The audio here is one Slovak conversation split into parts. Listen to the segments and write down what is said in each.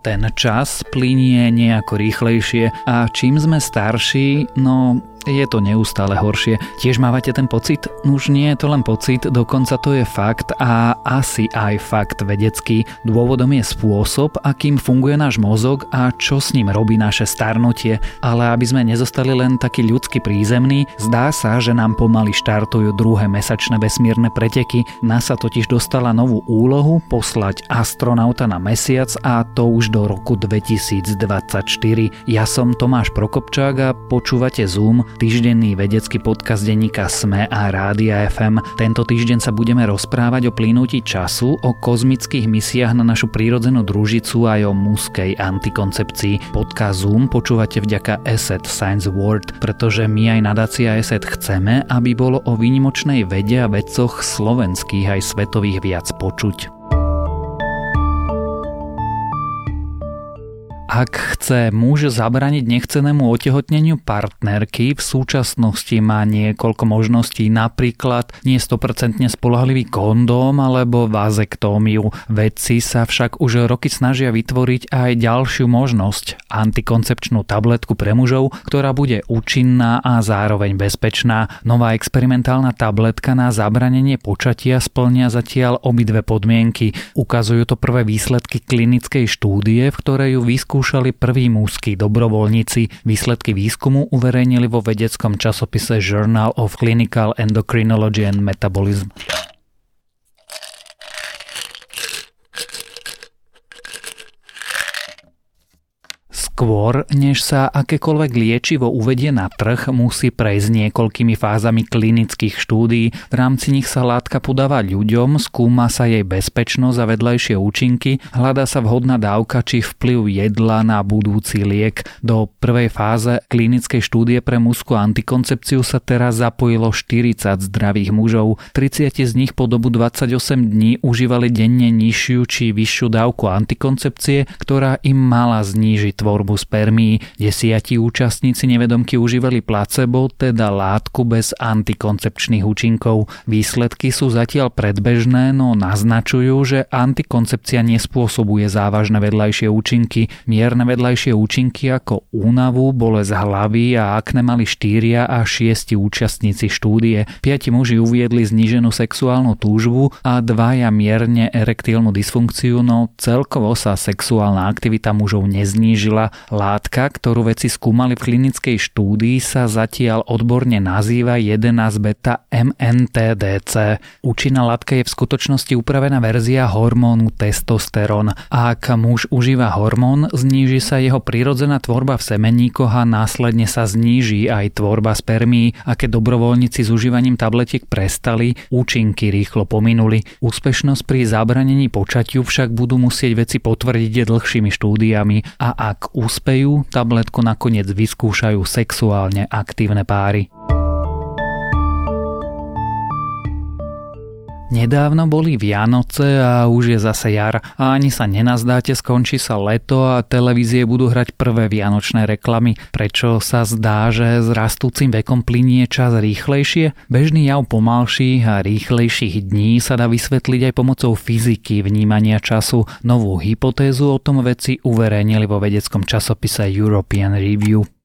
Ten čas plinie nejako rýchlejšie. A čím sme starší, no je to neustále horšie. Tiež mávate ten pocit? Už nie je to len pocit, dokonca to je fakt a asi aj fakt vedecký. Dôvodom je spôsob, akým funguje náš mozog a čo s ním robí naše starnutie. Ale aby sme nezostali len takí ľudsky prízemní, zdá sa, že nám pomaly štartujú druhé mesačné vesmírne preteky. NASA totiž dostala novú úlohu poslať astronauta na mesiac a to už do roku 2024. Ja som Tomáš Prokopčák a počúvate Zoom, týždenný vedecký podcast denníka SME a Rádia FM. Tento týždeň sa budeme rozprávať o plynutí času, o kozmických misiách na našu prírodzenú družicu aj o muskej antikoncepcii. Podcast Zoom počúvate vďaka ESET Science World, pretože my aj nadácia ESET chceme, aby bolo o výnimočnej vede a vedcoch slovenských aj svetových viac počuť. Ak chce muž zabraniť nechcenému otehotneniu partnerky, v súčasnosti má niekoľko možností, napríklad nie 100% spolahlivý kondóm alebo vazektómiu. Vedci sa však už roky snažia vytvoriť aj ďalšiu možnosť, antikoncepčnú tabletku pre mužov, ktorá bude účinná a zároveň bezpečná. Nová experimentálna tabletka na zabranenie počatia splňa zatiaľ obidve podmienky. Ukazujú to prvé výsledky klinickej štúdie, v ktorej ju vyskúšajú vyskúšali prví mužskí dobrovoľníci. Výsledky výskumu uverejnili vo vedeckom časopise Journal of Clinical Endocrinology and Metabolism. Skôr, než sa akékoľvek liečivo uvedie na trh, musí prejsť niekoľkými fázami klinických štúdií. V rámci nich sa látka podáva ľuďom, skúma sa jej bezpečnosť a vedľajšie účinky, hľadá sa vhodná dávka či vplyv jedla na budúci liek. Do prvej fáze klinickej štúdie pre mužskú antikoncepciu sa teraz zapojilo 40 zdravých mužov. 30 z nich po dobu 28 dní užívali denne nižšiu či vyššiu dávku antikoncepcie, ktorá im mala znížiť tvorbu tvorbu spermí. Desiatí účastníci nevedomky užívali placebo, teda látku bez antikoncepčných účinkov. Výsledky sú zatiaľ predbežné, no naznačujú, že antikoncepcia nespôsobuje závažné vedľajšie účinky. Mierne vedľajšie účinky ako únavu, bolesť hlavy a akne mali 4 a 6 účastníci štúdie. Piati muži uviedli zníženú sexuálnu túžbu a dvaja mierne erektilnú dysfunkciu, no celkovo sa sexuálna aktivita mužov neznížila Látka, ktorú veci skúmali v klinickej štúdii, sa zatiaľ odborne nazýva 11 beta MNTDC. Účinná látka je v skutočnosti upravená verzia hormónu testosterón. Ak muž užíva hormón, zníži sa jeho prirodzená tvorba v semeníkoch a následne sa zníži aj tvorba spermí a keď dobrovoľníci s užívaním tabletiek prestali, účinky rýchlo pominuli. Úspešnosť pri zabranení počatiu však budú musieť veci potvrdiť dlhšími štúdiami a ak úspejú, tabletku nakoniec vyskúšajú sexuálne aktívne páry. Nedávno boli Vianoce a už je zase jar a ani sa nenazdáte, skončí sa leto a televízie budú hrať prvé vianočné reklamy. Prečo sa zdá, že s rastúcim vekom plinie čas rýchlejšie? Bežný jav pomalších a rýchlejších dní sa dá vysvetliť aj pomocou fyziky vnímania času. Novú hypotézu o tom veci uverejnili vo vedeckom časopise European Review.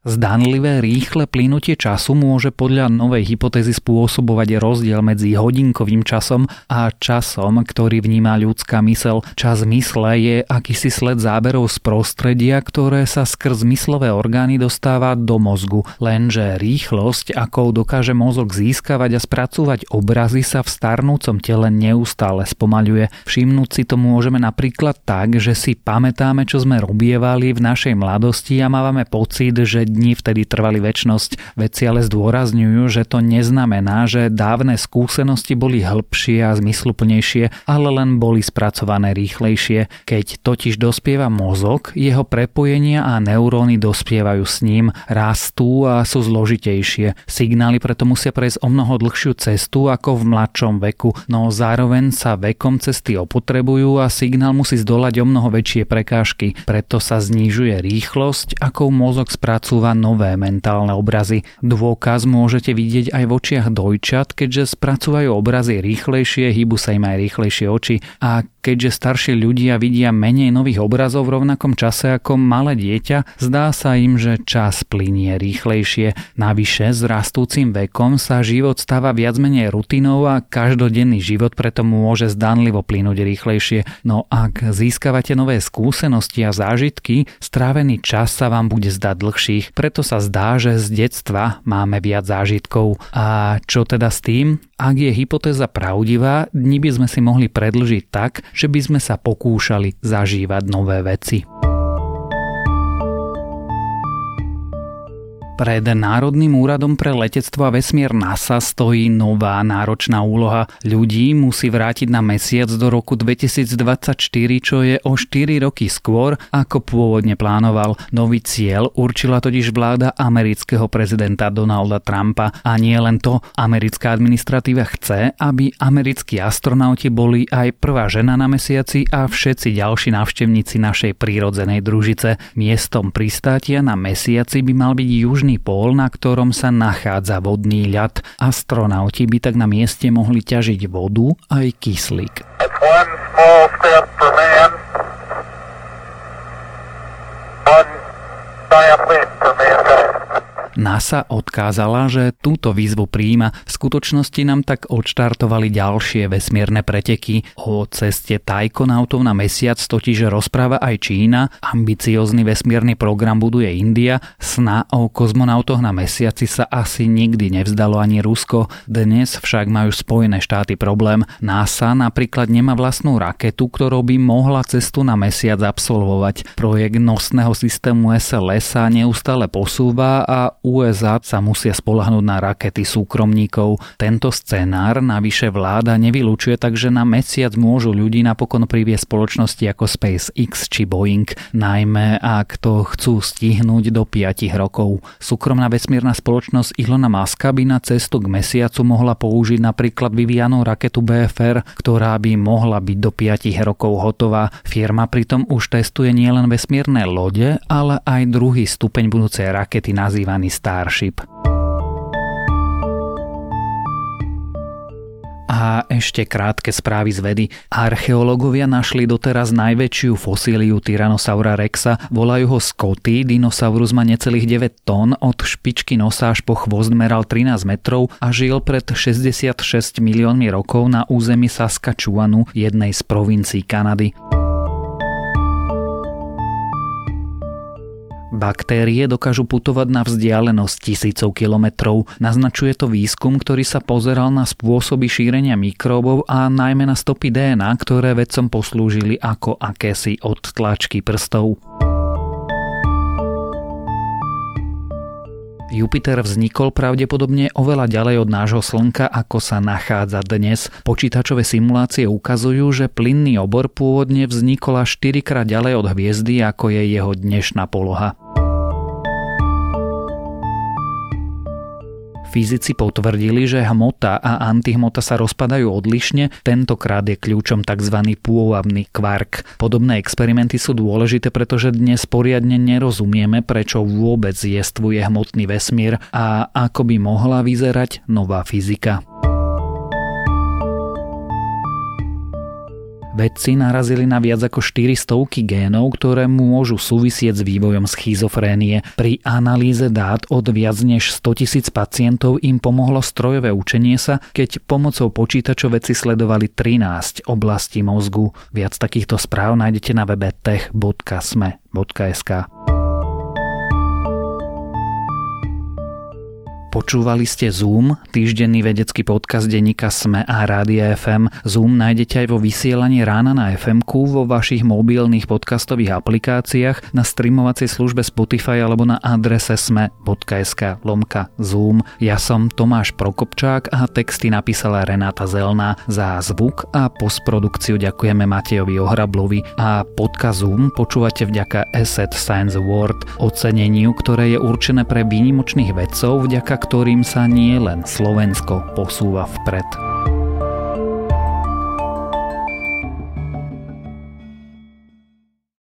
Zdánlivé rýchle plynutie času môže podľa novej hypotézy spôsobovať rozdiel medzi hodinkovým časom a časom, ktorý vníma ľudská mysel. Čas mysle je akýsi sled záberov z prostredia, ktoré sa skrz zmyslové orgány dostáva do mozgu. Lenže rýchlosť, akou dokáže mozog získavať a spracúvať obrazy sa v starnúcom tele neustále spomaľuje. Všimnúť si to môžeme napríklad tak, že si pamätáme, čo sme robievali v našej mladosti a máme pocit, že dní vtedy trvali väčnosť. Vedci ale zdôrazňujú, že to neznamená, že dávne skúsenosti boli hĺbšie a zmysluplnejšie, ale len boli spracované rýchlejšie. Keď totiž dospieva mozog, jeho prepojenia a neuróny dospievajú s ním, rastú a sú zložitejšie. Signály preto musia prejsť o mnoho dlhšiu cestu ako v mladšom veku, no zároveň sa vekom cesty opotrebujú a signál musí zdolať o mnoho väčšie prekážky. Preto sa znižuje rýchlosť, akou mozog spracúva spracúva nové mentálne obrazy. Dôkaz môžete vidieť aj v očiach dojčat, keďže spracúvajú obrazy rýchlejšie, hýbu sa im aj rýchlejšie oči a keďže starší ľudia vidia menej nových obrazov v rovnakom čase ako malé dieťa, zdá sa im, že čas plinie rýchlejšie. Navyše s rastúcim vekom sa život stáva viac menej rutinou a každodenný život preto môže zdanlivo plynúť rýchlejšie. No ak získavate nové skúsenosti a zážitky, strávený čas sa vám bude zdať dlhších, preto sa zdá, že z detstva máme viac zážitkov. A čo teda s tým? Ak je hypotéza pravdivá, dni by sme si mohli predlžiť tak, že by sme sa pokúšali zažívať nové veci. Pred Národným úradom pre letectvo a vesmier NASA stojí nová náročná úloha. Ľudí musí vrátiť na mesiac do roku 2024, čo je o 4 roky skôr, ako pôvodne plánoval. Nový cieľ určila totiž vláda amerického prezidenta Donalda Trumpa. A nie len to, americká administratíva chce, aby americkí astronauti boli aj prvá žena na mesiaci a všetci ďalší návštevníci našej prírodzenej družice. Miestom pristátia na mesiaci by mal byť južný južný pól, na ktorom sa nachádza vodný ľad. Astronauti by tak na mieste mohli ťažiť vodu aj kyslík. One giant leap for mankind. NASA odkázala, že túto výzvu príjima. V skutočnosti nám tak odštartovali ďalšie vesmierne preteky. O ceste tajkonautov na mesiac totiž rozpráva aj Čína, ambiciózny vesmírny program buduje India, sna o kozmonautoch na mesiaci sa asi nikdy nevzdalo ani Rusko. Dnes však majú Spojené štáty problém. NASA napríklad nemá vlastnú raketu, ktorou by mohla cestu na mesiac absolvovať. Projekt nosného systému SLS sa neustále posúva a USA sa musia spolahnúť na rakety súkromníkov. Tento scenár navyše vláda nevylučuje, takže na mesiac môžu ľudí napokon priviesť spoločnosti ako SpaceX či Boeing, najmä ak to chcú stihnúť do 5 rokov. Súkromná vesmírna spoločnosť Ilona Muska by na cestu k mesiacu mohla použiť napríklad vyvíjanú raketu BFR, ktorá by mohla byť do 5 rokov hotová. Firma pritom už testuje nielen vesmírne lode, ale aj druhý stupeň budúcej rakety nazývaný Starship. A ešte krátke správy z vedy. Archeológovia našli doteraz najväčšiu fosíliu Tyrannosaura rexa. Volajú ho Scotty, dinosaurus má necelých 9 tón, od špičky nosa až po chvost meral 13 metrov a žil pred 66 miliónmi rokov na území Saskatchewanu, jednej z provincií Kanady. Baktérie dokážu putovať na vzdialenosť tisícov kilometrov. Naznačuje to výskum, ktorý sa pozeral na spôsoby šírenia mikróbov a najmä na stopy DNA, ktoré vedcom poslúžili ako akési odtlačky prstov. Jupiter vznikol pravdepodobne oveľa ďalej od nášho Slnka, ako sa nachádza dnes. Počítačové simulácie ukazujú, že plynný obor pôvodne vznikol až 4 krát ďalej od hviezdy, ako je jeho dnešná poloha. Fyzici potvrdili, že hmota a antihmota sa rozpadajú odlišne, tentokrát je kľúčom tzv. pôvabný kvark. Podobné experimenty sú dôležité, pretože dnes poriadne nerozumieme, prečo vôbec jestvuje hmotný vesmír a ako by mohla vyzerať nová fyzika. Vedci narazili na viac ako 400 génov, ktoré môžu súvisieť s vývojom schizofrénie. Pri analýze dát od viac než 100 tisíc pacientov im pomohlo strojové učenie sa, keď pomocou počítačov vedci sledovali 13 oblastí mozgu. Viac takýchto správ nájdete na webe tech.sme.sk. Počúvali ste Zoom, týždenný vedecký podcast denníka SME a Rádia FM. Zoom nájdete aj vo vysielaní rána na fm vo vašich mobilných podcastových aplikáciách, na streamovacej službe Spotify alebo na adrese sme.sk lomka Zoom. Ja som Tomáš Prokopčák a texty napísala Renáta Zelná. Za zvuk a postprodukciu ďakujeme Matejovi Ohrablovi a podcast Zoom počúvate vďaka Asset Science Award, oceneniu, ktoré je určené pre výnimočných vedcov, vďaka ktorým sa nie len Slovensko posúva vpred.